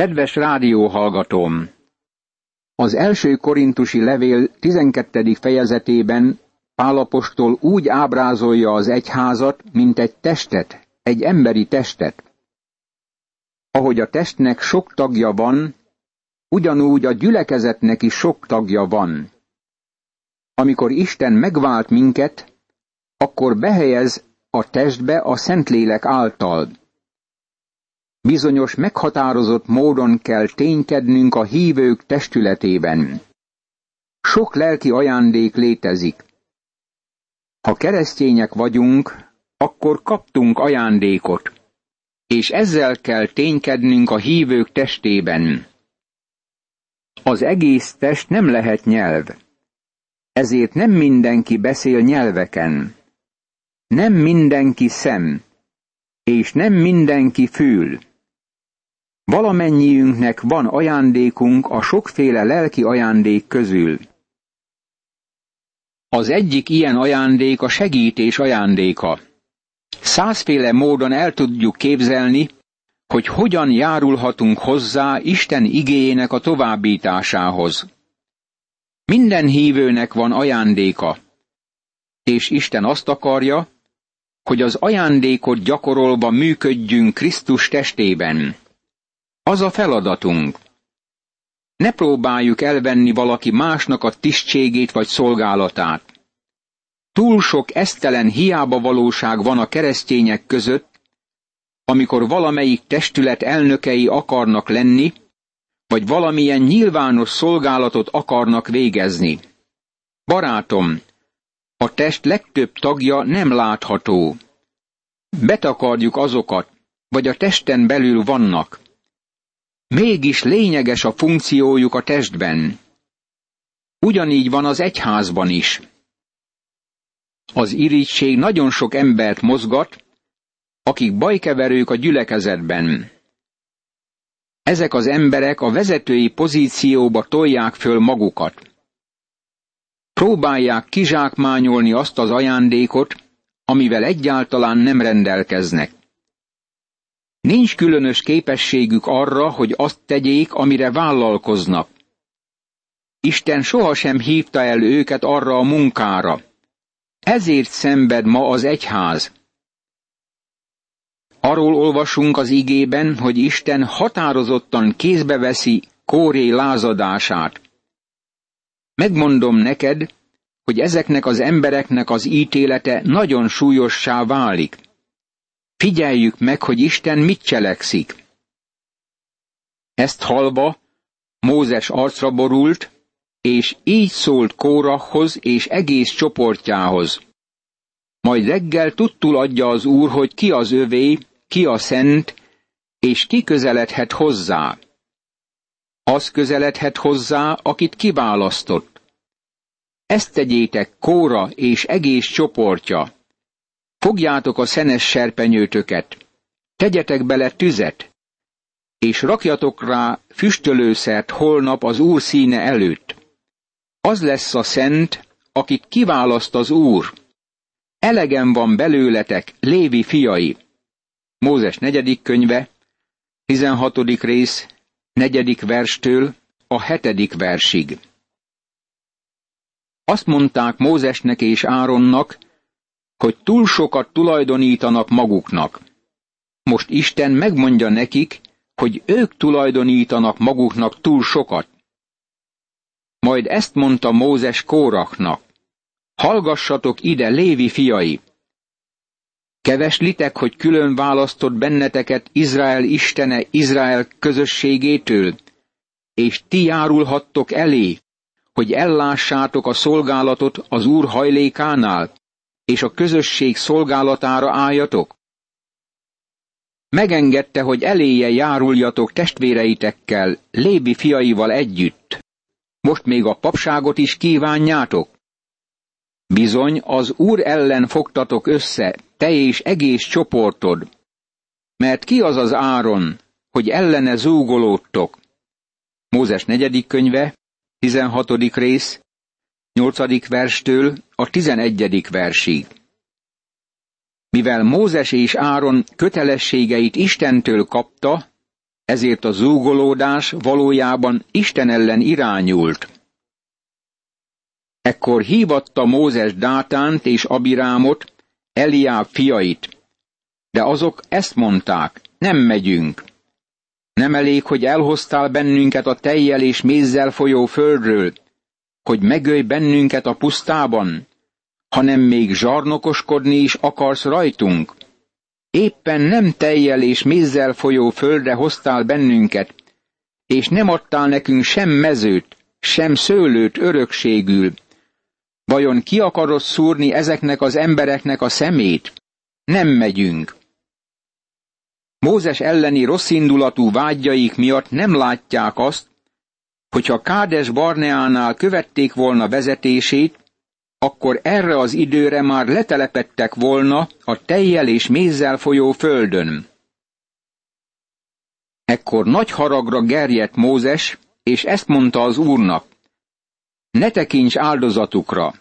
Kedves rádióhallgatóm! Az első korintusi levél 12. fejezetében Pálapostól úgy ábrázolja az egyházat, mint egy testet, egy emberi testet. Ahogy a testnek sok tagja van, ugyanúgy a gyülekezetnek is sok tagja van. Amikor Isten megvált minket, akkor behelyez a testbe a Szentlélek által. Bizonyos meghatározott módon kell ténykednünk a hívők testületében. Sok lelki ajándék létezik. Ha keresztények vagyunk, akkor kaptunk ajándékot, és ezzel kell ténykednünk a hívők testében. Az egész test nem lehet nyelv. Ezért nem mindenki beszél nyelveken. Nem mindenki szem, és nem mindenki fül. Valamennyiünknek van ajándékunk a sokféle lelki ajándék közül. Az egyik ilyen ajándék a segítés ajándéka. Százféle módon el tudjuk képzelni, hogy hogyan járulhatunk hozzá Isten igéjének a továbbításához. Minden hívőnek van ajándéka, és Isten azt akarja, hogy az ajándékot gyakorolva működjünk Krisztus testében. Az a feladatunk. Ne próbáljuk elvenni valaki másnak a tisztségét vagy szolgálatát. Túl sok esztelen hiába valóság van a keresztények között, amikor valamelyik testület elnökei akarnak lenni, vagy valamilyen nyilvános szolgálatot akarnak végezni. Barátom, a test legtöbb tagja nem látható. Betakarjuk azokat, vagy a testen belül vannak. Mégis lényeges a funkciójuk a testben. Ugyanígy van az egyházban is. Az irigység nagyon sok embert mozgat, akik bajkeverők a gyülekezetben. Ezek az emberek a vezetői pozícióba tolják föl magukat. Próbálják kizsákmányolni azt az ajándékot, amivel egyáltalán nem rendelkeznek. Nincs különös képességük arra, hogy azt tegyék, amire vállalkoznak. Isten sohasem hívta el őket arra a munkára. Ezért szenved ma az egyház. Arról olvasunk az igében, hogy Isten határozottan kézbe veszi Kóré lázadását. Megmondom neked, hogy ezeknek az embereknek az ítélete nagyon súlyossá válik. Figyeljük meg, hogy Isten mit cselekszik. Ezt halva Mózes arcra borult, és így szólt Kórahhoz és egész csoportjához. Majd reggel tudtul adja az úr, hogy ki az övé, ki a szent, és ki közeledhet hozzá. Az közeledhet hozzá, akit kiválasztott. Ezt tegyétek Kóra és egész csoportja. Fogjátok a szenes serpenyőtöket, tegyetek bele tüzet, és rakjatok rá füstölőszert holnap az Úr színe előtt. Az lesz a szent, akit kiválaszt az Úr. Elegem van belőletek, Lévi fiai. Mózes negyedik könyve, 16. rész, negyedik verstől a hetedik versig. Azt mondták Mózesnek és Áronnak, hogy túl sokat tulajdonítanak maguknak. Most Isten megmondja nekik, hogy ők tulajdonítanak maguknak túl sokat. Majd ezt mondta Mózes Kórachnak. Hallgassatok ide, Lévi fiai! Keveslitek, hogy külön választott benneteket Izrael istene Izrael közösségétől, és ti járulhattok elé, hogy ellássátok a szolgálatot az Úr hajlékánál, és a közösség szolgálatára álljatok? Megengedte, hogy eléje járuljatok testvéreitekkel, Lébi fiaival együtt. Most még a papságot is kívánjátok? Bizony, az Úr ellen fogtatok össze, te és egész csoportod. Mert ki az az áron, hogy ellene zúgolódtok? Mózes negyedik könyve, 16. rész, 8. verstől a 11. versig. Mivel Mózes és Áron kötelességeit Istentől kapta, ezért a zúgolódás valójában Isten ellen irányult. Ekkor hívatta Mózes Dátánt és Abirámot, Eliáb fiait, de azok ezt mondták, nem megyünk. Nem elég, hogy elhoztál bennünket a tejjel és mézzel folyó földről, hogy megölj bennünket a pusztában, hanem még zsarnokoskodni is akarsz rajtunk. Éppen nem tejjel és mézzel folyó földre hoztál bennünket, és nem adtál nekünk sem mezőt, sem szőlőt örökségül. Vajon ki akarod szúrni ezeknek az embereknek a szemét? Nem megyünk. Mózes elleni rosszindulatú vágyaik miatt nem látják azt, hogyha Kádes Barneánál követték volna vezetését, akkor erre az időre már letelepettek volna a tejjel és mézzel folyó földön. Ekkor nagy haragra gerjedt Mózes, és ezt mondta az úrnak, ne tekints áldozatukra,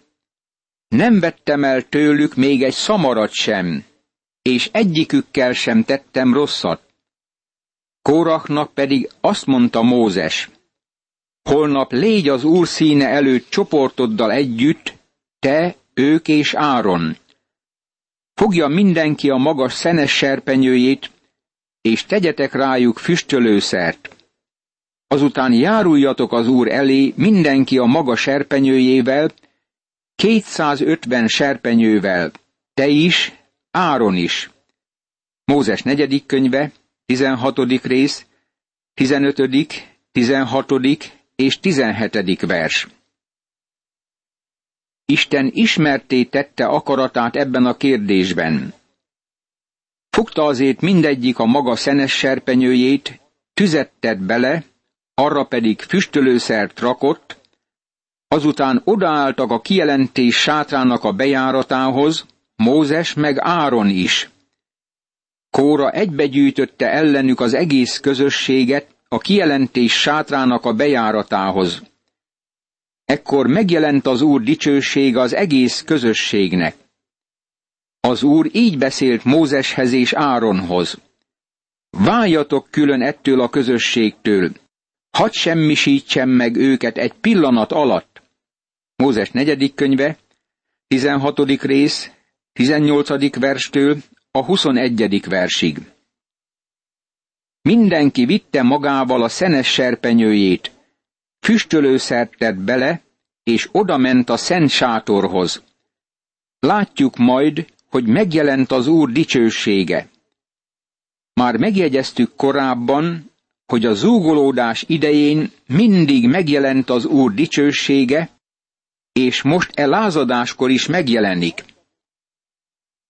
nem vettem el tőlük még egy szamarat sem, és egyikükkel sem tettem rosszat. Kórachnak pedig azt mondta Mózes, holnap légy az úr színe előtt csoportoddal együtt, te, ők és Áron. Fogja mindenki a magas szenes serpenyőjét, és tegyetek rájuk füstölőszert. Azután járuljatok az úr elé mindenki a maga serpenyőjével, 250 serpenyővel, te is, Áron is. Mózes negyedik könyve, 16. rész, 15., 16. és 17. vers. Isten ismerté tette akaratát ebben a kérdésben. Fogta azért mindegyik a maga szenes serpenyőjét, tüzet tett bele, arra pedig füstölőszert rakott, azután odaálltak a kijelentés sátrának a bejáratához, Mózes meg Áron is. Kóra egybegyűjtötte ellenük az egész közösséget a kijelentés sátrának a bejáratához. Ekkor megjelent az Úr dicsősége az egész közösségnek. Az Úr így beszélt Mózeshez és Áronhoz. Váljatok külön ettől a közösségtől, hadd semmisítsem meg őket egy pillanat alatt. Mózes negyedik könyve, 16. rész, 18. verstől a 21. versig. Mindenki vitte magával a szenes serpenyőjét, füstölőszert tett bele, és oda ment a szent sátorhoz. Látjuk majd, hogy megjelent az Úr dicsősége. Már megjegyeztük korábban, hogy a zúgolódás idején mindig megjelent az Úr dicsősége, és most e lázadáskor is megjelenik.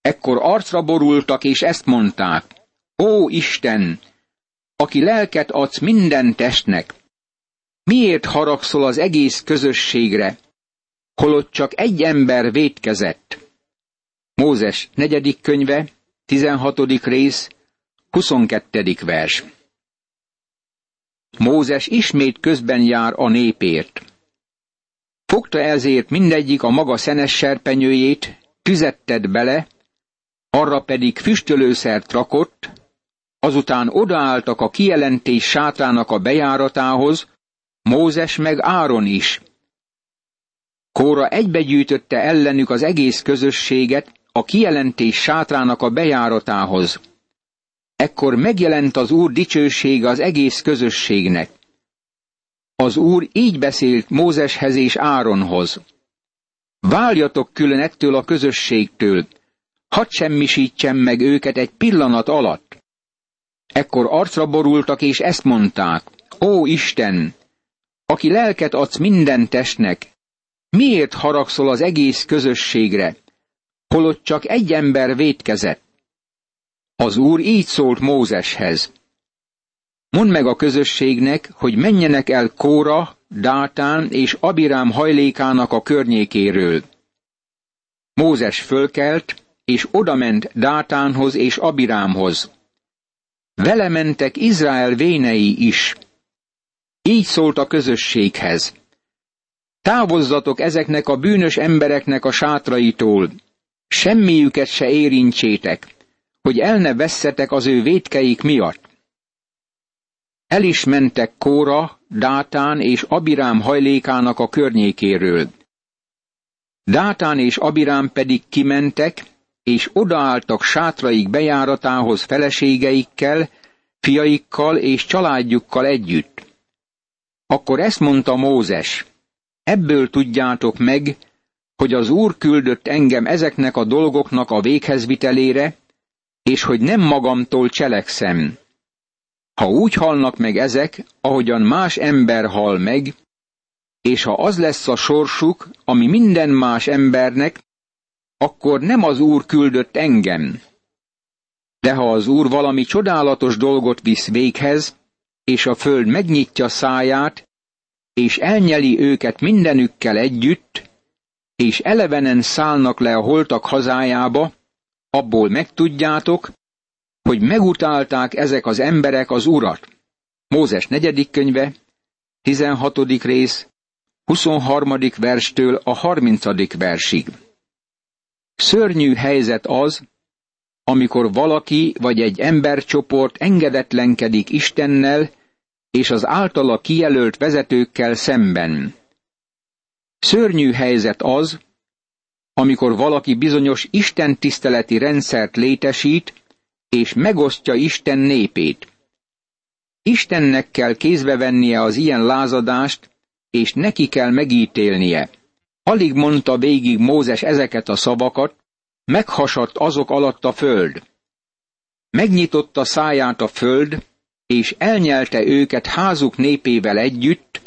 Ekkor arcra borultak, és ezt mondták, Ó Isten, aki lelket adsz minden testnek, miért haragszol az egész közösségre, holott csak egy ember vétkezett? Mózes negyedik könyve, 16. rész, 22. vers. Mózes ismét közben jár a népért. Fogta ezért mindegyik a maga szenes serpenyőjét, tüzetted bele, arra pedig füstölőszert rakott, azután odaálltak a kijelentés sátrának a bejáratához, Mózes meg Áron is. Kóra egybegyűjtötte ellenük az egész közösséget a kijelentés sátrának a bejáratához. Ekkor megjelent az Úr dicsősége az egész közösségnek. Az Úr így beszélt Mózeshez és Áronhoz. Váljatok külön ettől a közösségtől, hadd semmisítsem meg őket egy pillanat alatt. Ekkor arcra borultak, és ezt mondták, Ó Isten, aki lelket adsz minden testnek, miért haragszol az egész közösségre, holott csak egy ember vétkezett? Az Úr így szólt Mózeshez. Mondd meg a közösségnek, hogy menjenek el Kóra, Dátán és Abirám hajlékának a környékéről. Mózes fölkelt, és odament Dátánhoz és Abirámhoz. Vele mentek Izrael vénei is. Így szólt a közösséghez. Távozzatok ezeknek a bűnös embereknek a sátraitól, semmiüket se érintsétek, hogy el ne vesszetek az ő vétkeik miatt. El is mentek Kóra, Dátán és Abirám hajlékának a környékéről. Dátán és Abirám pedig kimentek, és odaálltak sátraik bejáratához feleségeikkel, fiaikkal és családjukkal együtt. Akkor ezt mondta Mózes, ebből tudjátok meg, hogy az Úr küldött engem ezeknek a dolgoknak a véghezvitelére, és hogy nem magamtól cselekszem. Ha úgy halnak meg ezek, ahogyan más ember hal meg, és ha az lesz a sorsuk, ami minden más embernek, akkor nem az Úr küldött engem. De ha az Úr valami csodálatos dolgot visz véghez, és a föld megnyitja száját, és elnyeli őket mindenükkel együtt, és elevenen szállnak le a holtak hazájába, abból megtudjátok, hogy megutálták ezek az emberek az urat. Mózes negyedik könyve, 16. rész, 23. verstől a 30. versig. Szörnyű helyzet az, amikor valaki vagy egy embercsoport engedetlenkedik Istennel és az általa kijelölt vezetőkkel szemben. Szörnyű helyzet az, amikor valaki bizonyos Isten tiszteleti rendszert létesít, és megosztja Isten népét. Istennek kell kézbe vennie az ilyen lázadást, és neki kell megítélnie. Alig mondta végig Mózes ezeket a szavakat, meghasadt azok alatt a föld. Megnyitotta száját a föld, és elnyelte őket házuk népével együtt,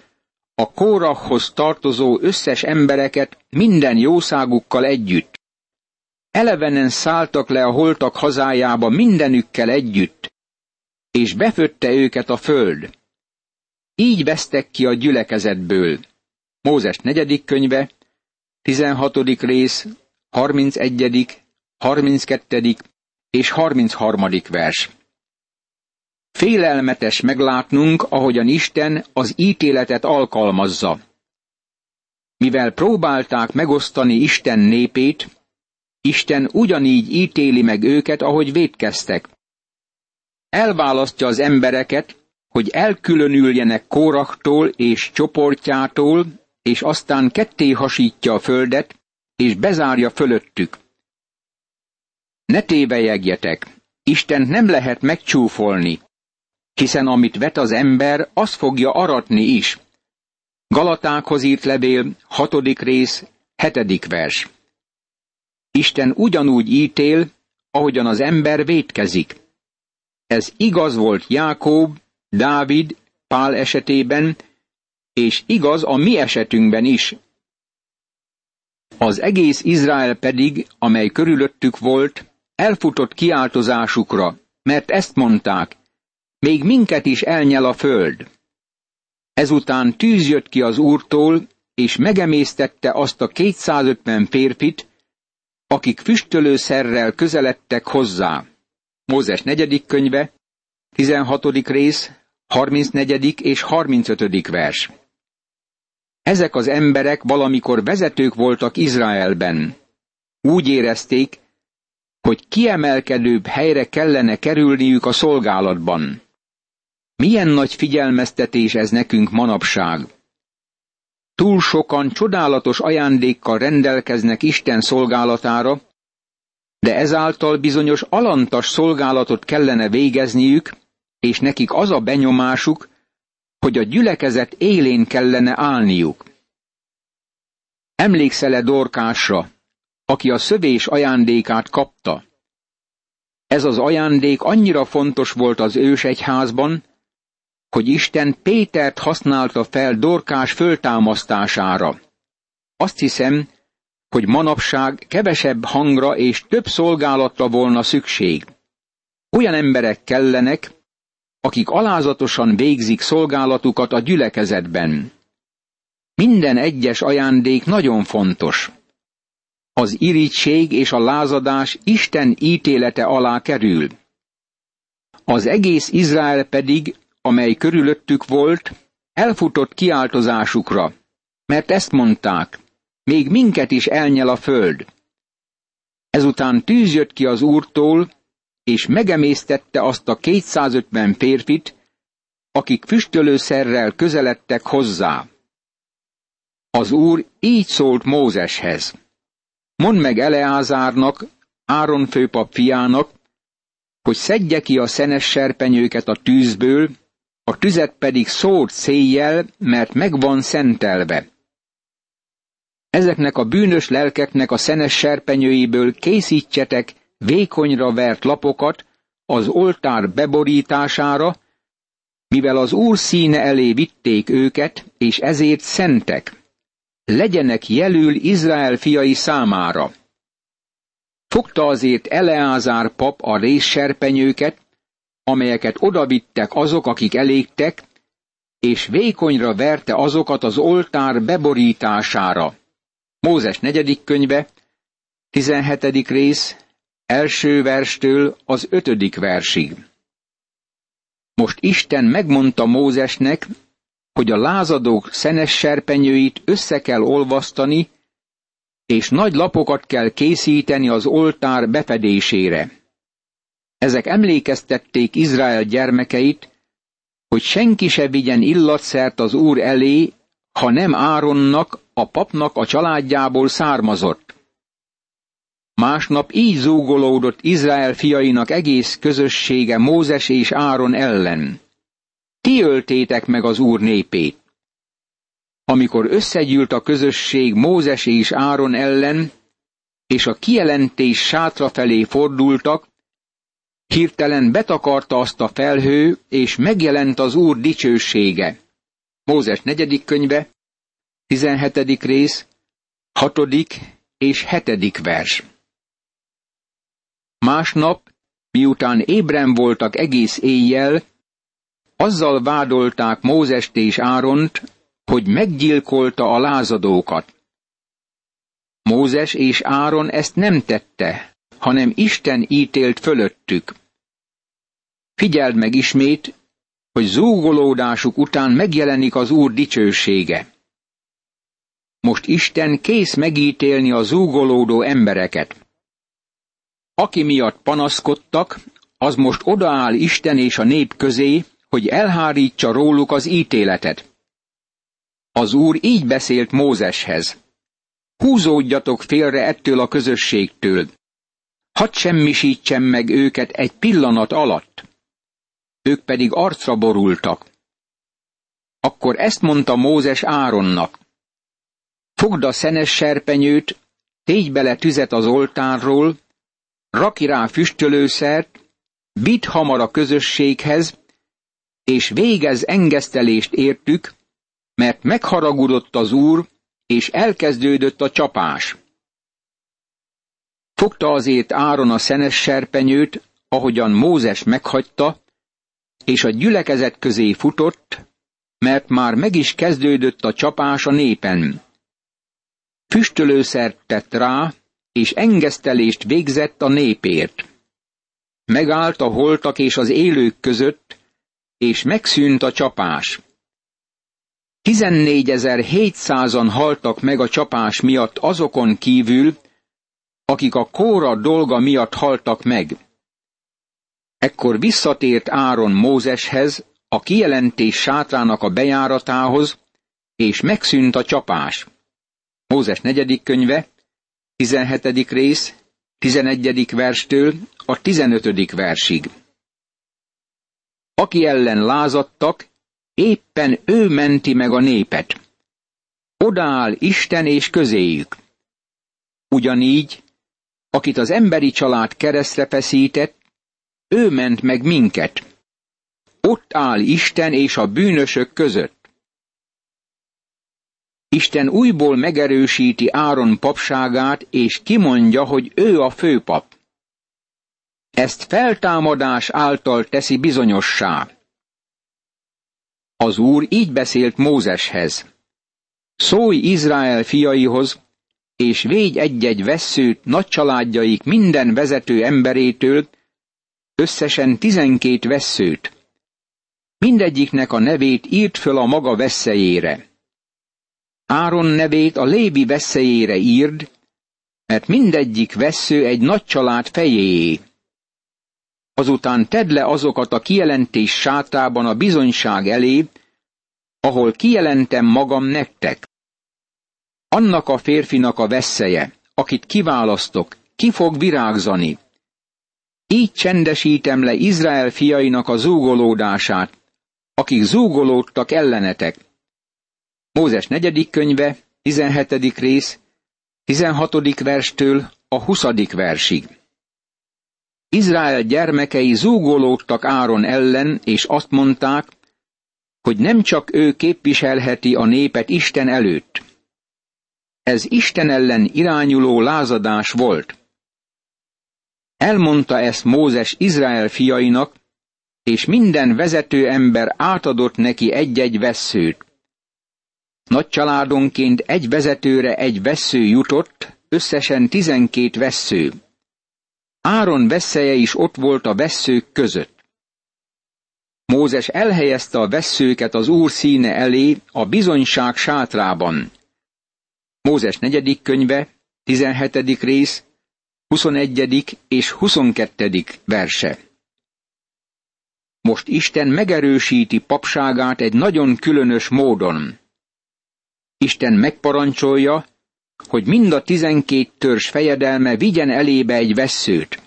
a Kórahhoz tartozó összes embereket minden jószágukkal együtt. Elevenen szálltak le a holtak hazájába mindenükkel együtt, és befötte őket a föld. Így vesztek ki a gyülekezetből. Mózes negyedik könyve, 16. rész, 31., 32. és 33. vers. Félelmetes meglátnunk, ahogyan Isten az ítéletet alkalmazza. Mivel próbálták megosztani Isten népét, Isten ugyanígy ítéli meg őket, ahogy védkeztek. Elválasztja az embereket, hogy elkülönüljenek Kóraktól és csoportjától, és aztán ketté hasítja a földet, és bezárja fölöttük. Ne tévejegjetek, Isten nem lehet megcsúfolni, hiszen amit vet az ember, az fogja aratni is. Galatákhoz írt levél, hatodik rész, hetedik vers. Isten ugyanúgy ítél, ahogyan az ember vétkezik. Ez igaz volt Jákób, Dávid, Pál esetében, és igaz a mi esetünkben is. Az egész Izrael pedig, amely körülöttük volt, elfutott kiáltozásukra, mert ezt mondták, még minket is elnyel a föld. Ezután tűz jött ki az úrtól, és megemésztette azt a 250 férfit, akik füstölőszerrel közeledtek hozzá. Mózes negyedik könyve, 16. rész, 34. és 35. vers. Ezek az emberek valamikor vezetők voltak Izraelben. Úgy érezték, hogy kiemelkedőbb helyre kellene kerülniük a szolgálatban. Milyen nagy figyelmeztetés ez nekünk manapság. Túl sokan csodálatos ajándékkal rendelkeznek Isten szolgálatára, de ezáltal bizonyos alantas szolgálatot kellene végezniük, és nekik az a benyomásuk, hogy a gyülekezet élén kellene állniuk. Emlékszel-e Dorkásra, aki a szövés ajándékát kapta? Ez az ajándék annyira fontos volt az ős egyházban, hogy Isten Pétert használta fel Dorkás föltámasztására. Azt hiszem, hogy manapság kevesebb hangra és több szolgálatra volna szükség. Olyan emberek kellenek, akik alázatosan végzik szolgálatukat a gyülekezetben. Minden egyes ajándék nagyon fontos. Az irigység és a lázadás Isten ítélete alá kerül. Az egész Izrael pedig amely körülöttük volt, elfutott kiáltozásukra, mert ezt mondták, még minket is elnyel a föld. Ezután tűz jött ki az úrtól, és megemésztette azt a 250 férfit, akik füstölőszerrel közeledtek hozzá. Az úr így szólt Mózeshez. Mondd meg Eleázárnak, Áron főpap fiának, hogy szedje ki a szenes serpenyőket a tűzből, a tüzet pedig szórt széjjel, mert meg van szentelve. Ezeknek a bűnös lelkeknek a szenes serpenyőiből készítsetek vékonyra vert lapokat az oltár beborítására, mivel az Úr színe elé vitték őket, és ezért szentek. Legyenek jelül Izrael fiai számára. Fogta azért Eleázár pap a részserpenyőket, amelyeket odavittek azok, akik elégtek, és vékonyra verte azokat az oltár beborítására. Mózes negyedik könyve, 17. rész, első verstől az ötödik versig. Most Isten megmondta Mózesnek, hogy a lázadók szenes serpenyőit össze kell olvasztani, és nagy lapokat kell készíteni az oltár befedésére. Ezek emlékeztették Izrael gyermekeit, hogy senki se vigyen illatszert az Úr elé, ha nem Áronnak, a papnak a családjából származott. Másnap így zúgolódott Izrael fiainak egész közössége Mózes és Áron ellen. Ti öltétek meg az Úr népét. Amikor összegyűlt a közösség Mózes és Áron ellen, és a kijelentés sátra felé fordultak, hirtelen betakarta azt a felhő, és megjelent az Úr dicsősége. Mózes negyedik könyve, 17. rész, 6. és 7. vers. Másnap, miután ébren voltak egész éjjel, azzal vádolták Mózest és Áront, hogy meggyilkolta a lázadókat. Mózes és Áron ezt nem tette, hanem Isten ítélt fölöttük. Figyeld meg ismét, hogy zúgolódásuk után megjelenik az Úr dicsősége. Most Isten kész megítélni a zúgolódó embereket. Aki miatt panaszkodtak, az most odaáll Isten és a nép közé, hogy elhárítsa róluk az ítéletet. Az Úr így beszélt Mózeshez. Húzódjatok félre ettől a közösségtől. Hadd semmisítsem meg őket egy pillanat alatt. Ők pedig arcra borultak. Akkor ezt mondta Mózes Áronnak. Fogd a szenes serpenyőt, tégy bele tüzet az oltárról, raki rá füstölőszert, vidd hamar a közösséghez, és végez engesztelést értük, mert megharagudott az úr, és elkezdődött a csapás. Fogta azért Áron a szenes serpenyőt, ahogyan Mózes meghagyta, és a gyülekezet közé futott, mert már meg is kezdődött a csapás a népen. Füstölőszert tett rá, és engesztelést végzett a népért. Megállt a holtak és az élők között, és megszűnt a csapás. 14.700-an haltak meg a csapás miatt azokon kívül, akik a kóra dolga miatt haltak meg. Ekkor visszatért Áron Mózeshez, a kijelentés sátrának a bejáratához, és megszűnt a csapás. Mózes negyedik könyve, 17. rész, 11. verstől a 15. versig. Aki ellen lázadtak, éppen ő menti meg a népet. Odaáll Isten és közéjük. Ugyanígy, akit az emberi család keresztre feszített, ő ment meg minket. Ott áll Isten és a bűnösök között. Isten újból megerősíti Áron papságát, és kimondja, hogy ő a főpap. Ezt feltámadás által teszi bizonyossá. Az Úr így beszélt Mózeshez. Szólj Izrael fiaihoz, és védj egy-egy vesszőt nagy családjaik minden vezető emberétől, összesen tizenkét vesszőt. Mindegyiknek a nevét írt föl a maga veszélyére. Áron nevét a Lévi veszélyére írd, mert mindegyik vesző egy nagy család fejéé. azután tedd le azokat a kijelentés sátában a bizonyság elé, ahol kijelentem magam nektek. Annak a férfinak a vesszeje, akit kiválasztok, ki fog virágzani. Így csendesítem le Izrael fiainak a zúgolódását, akik zúgolódtak ellenetek. Mózes negyedik könyve, 17. rész, 16. verstől a 20. versig. Izrael gyermekei zúgolódtak Áron ellen, és azt mondták, hogy nem csak ő képviselheti a népet Isten előtt. Ez Isten ellen irányuló lázadás volt. Elmondta ezt Mózes Izrael fiainak, és minden vezető ember átadott neki egy-egy vesszőt. Nagy családonként egy vezetőre egy vessző jutott, összesen tizenkét vessző. Áron vesszeje is ott volt a vesszők között. Mózes elhelyezte a vesszőket az Úr színe elé a bizonyság sátrában. Mózes negyedik könyve, 17. rész, 21. és 22. verse. Most Isten megerősíti papságát egy nagyon különös módon. Isten megparancsolja, hogy mind a tizenkét törzs fejedelme vigyen elébe egy vesszőt.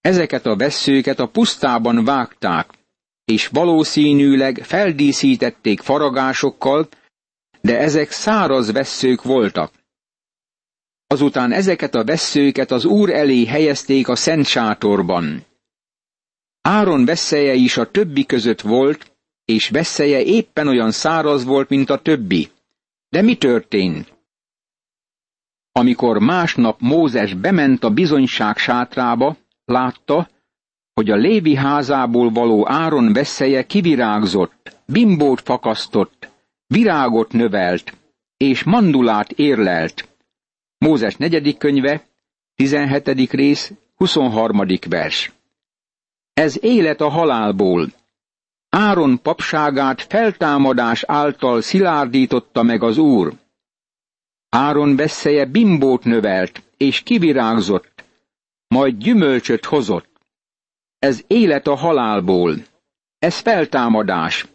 Ezeket a vesszőket a pusztában vágták, és valószínűleg feldíszítették faragásokkal, de ezek száraz vesszők voltak. Azután ezeket a vesszőket az Úr elé helyezték a szent sátorban. Áron vesszeje is a többi között volt, és vesszeje éppen olyan száraz volt, mint a többi. De mi történt? Amikor másnap Mózes bement a bizonyság sátrába, látta, hogy a Lévi házából való Áron vesszeje kivirágzott, bimbót fakasztott, virágot növelt, és mandulát érlelt. Mózes negyedik könyve, 17. rész, 23. vers. Ez élet a halálból. Áron papságát feltámadás által szilárdította meg az Úr. Áron vesszeje bimbót növelt, és kivirágzott, majd gyümölcsöt hozott. Ez élet a halálból. Ez feltámadás.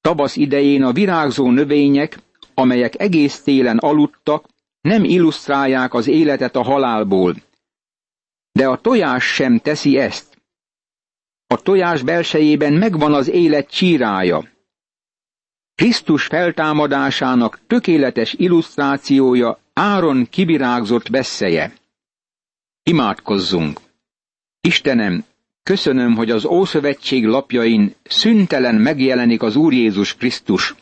Tavasz idején a virágzó növények, amelyek egész télen aludtak, nem illusztrálják az életet a halálból. De a tojás sem teszi ezt. A tojás belsejében megvan az élet csírája. Krisztus feltámadásának tökéletes illusztrációja Áron kivirágzott vesszeje. Imádkozzunk! Istenem, köszönöm, hogy az Ószövetség lapjain szüntelen megjelenik az Úr Jézus Krisztus,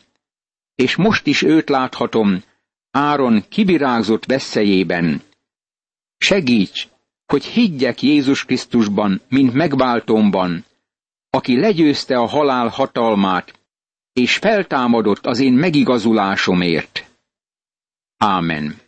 és most is őt láthatom, Áron kivirágzott veszélyében. Segíts, hogy higgyek Jézus Krisztusban, mint megváltomban, aki legyőzte a halál hatalmát, és feltámadott az én megigazulásomért. Ámen.